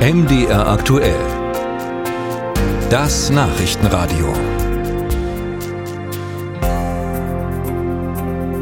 MDR aktuell. Das Nachrichtenradio.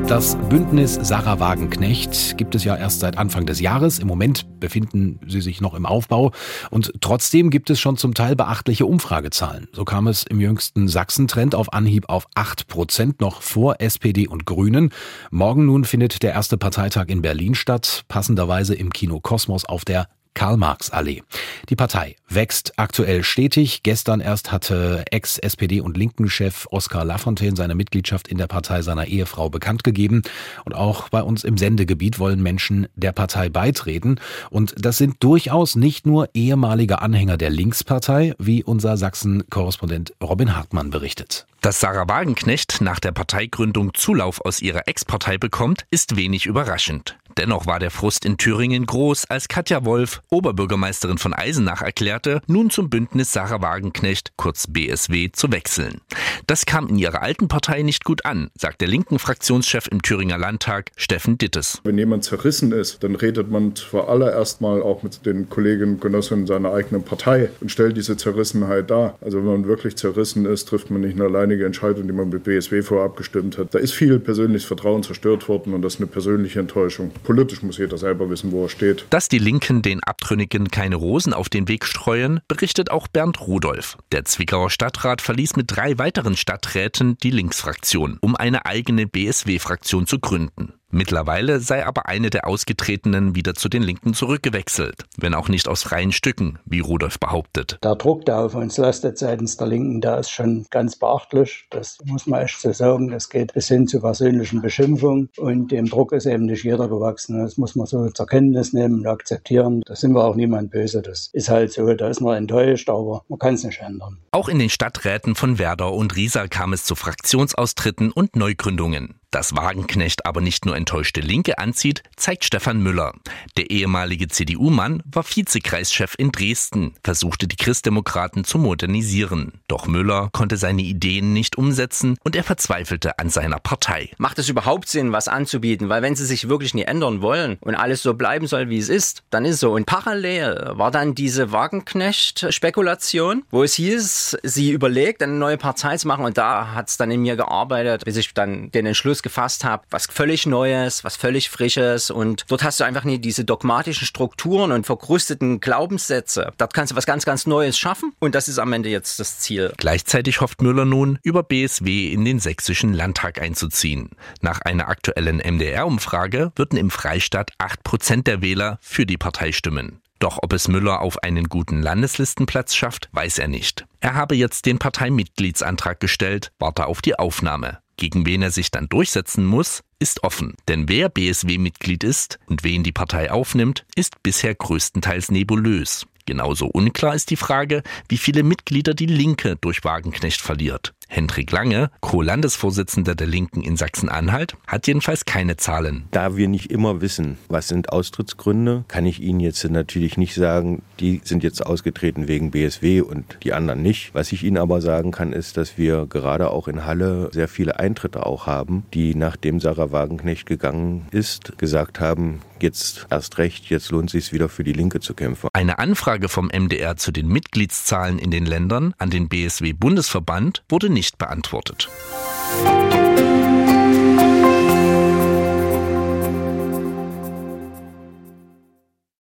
Das Bündnis Sarah Wagenknecht gibt es ja erst seit Anfang des Jahres. Im Moment befinden sie sich noch im Aufbau. Und trotzdem gibt es schon zum Teil beachtliche Umfragezahlen. So kam es im jüngsten Sachsen-Trend auf Anhieb auf 8 Prozent, noch vor SPD und Grünen. Morgen nun findet der erste Parteitag in Berlin statt, passenderweise im Kino Kosmos auf der Karl-Marx-Allee. Die Partei wächst aktuell stetig. Gestern erst hatte Ex-SPD- und Linken-Chef Oskar Lafontaine seine Mitgliedschaft in der Partei seiner Ehefrau bekannt gegeben. Und auch bei uns im Sendegebiet wollen Menschen der Partei beitreten. Und das sind durchaus nicht nur ehemalige Anhänger der Linkspartei, wie unser Sachsen-Korrespondent Robin Hartmann berichtet. Dass Sarah Wagenknecht nach der Parteigründung Zulauf aus ihrer Ex-Partei bekommt, ist wenig überraschend. Dennoch war der Frust in Thüringen groß, als Katja Wolf, Oberbürgermeisterin von Eisenach, erklärte, nun zum Bündnis Sarah Wagenknecht, kurz BSW, zu wechseln. Das kam in ihrer alten Partei nicht gut an, sagt der linken Fraktionschef im Thüringer Landtag, Steffen Dittes. Wenn jemand zerrissen ist, dann redet man zwar allererst mal auch mit den Kolleginnen und Genossen seiner eigenen Partei und stellt diese Zerrissenheit dar. Also wenn man wirklich zerrissen ist, trifft man nicht eine alleinige Entscheidung, die man mit BSW vorab abgestimmt hat. Da ist viel persönliches Vertrauen zerstört worden und das ist eine persönliche Enttäuschung. Politisch muss jeder selber wissen, wo er steht. Dass die Linken den Abtrünnigen keine Rosen auf den Weg streuen, berichtet auch Bernd Rudolph. Der Zwickauer Stadtrat verließ mit drei weiteren Stadträten die Linksfraktion, um eine eigene BSW-Fraktion zu gründen. Mittlerweile sei aber eine der Ausgetretenen wieder zu den Linken zurückgewechselt, wenn auch nicht aus freien Stücken, wie Rudolf behauptet. Der Druck, der auf uns lastet seitens der Linken, der ist schon ganz beachtlich. Das muss man echt so sagen. Das geht bis hin zu persönlichen Beschimpfungen und dem Druck ist eben nicht jeder gewachsen. Das muss man so zur Kenntnis nehmen und akzeptieren. Da sind wir auch niemand böse. Das ist halt so. Da ist man enttäuscht, aber man kann es nicht ändern. Auch in den Stadträten von Werder und Riesa kam es zu Fraktionsaustritten und Neugründungen. Dass Wagenknecht aber nicht nur enttäuschte Linke anzieht, zeigt Stefan Müller. Der ehemalige CDU-Mann war Vizekreischef in Dresden, versuchte die Christdemokraten zu modernisieren. Doch Müller konnte seine Ideen nicht umsetzen und er verzweifelte an seiner Partei. Macht es überhaupt Sinn, was anzubieten? Weil wenn sie sich wirklich nie ändern wollen und alles so bleiben soll, wie es ist, dann ist so. Und parallel war dann diese Wagenknecht-Spekulation, wo es hieß, sie überlegt, eine neue Partei zu machen und da hat es dann in mir gearbeitet, bis ich dann den Entschluss Entschluss gefasst habe, was völlig Neues, was völlig Frisches und dort hast du einfach nie diese dogmatischen Strukturen und verkrusteten Glaubenssätze. Dort kannst du was ganz, ganz Neues schaffen und das ist am Ende jetzt das Ziel. Gleichzeitig hofft Müller nun, über BSW in den sächsischen Landtag einzuziehen. Nach einer aktuellen MDR-Umfrage würden im Freistaat 8 Prozent der Wähler für die Partei stimmen. Doch ob es Müller auf einen guten Landeslistenplatz schafft, weiß er nicht. Er habe jetzt den Parteimitgliedsantrag gestellt, warte auf die Aufnahme. Gegen wen er sich dann durchsetzen muss, ist offen. Denn wer BSW-Mitglied ist und wen die Partei aufnimmt, ist bisher größtenteils nebulös. Genauso unklar ist die Frage, wie viele Mitglieder die Linke durch Wagenknecht verliert. Hendrik Lange, Co-Landesvorsitzender der Linken in Sachsen-Anhalt, hat jedenfalls keine Zahlen. Da wir nicht immer wissen, was sind Austrittsgründe, kann ich Ihnen jetzt natürlich nicht sagen, die sind jetzt ausgetreten wegen BSW und die anderen nicht. Was ich Ihnen aber sagen kann, ist, dass wir gerade auch in Halle sehr viele Eintritte auch haben, die nachdem Sarah Wagenknecht gegangen ist, gesagt haben, jetzt erst recht, jetzt lohnt es sich wieder für die Linke zu kämpfen. Eine Anfrage vom MDR zu den Mitgliedszahlen in den Ländern an den BSW-Bundesverband wurde nicht beantwortet.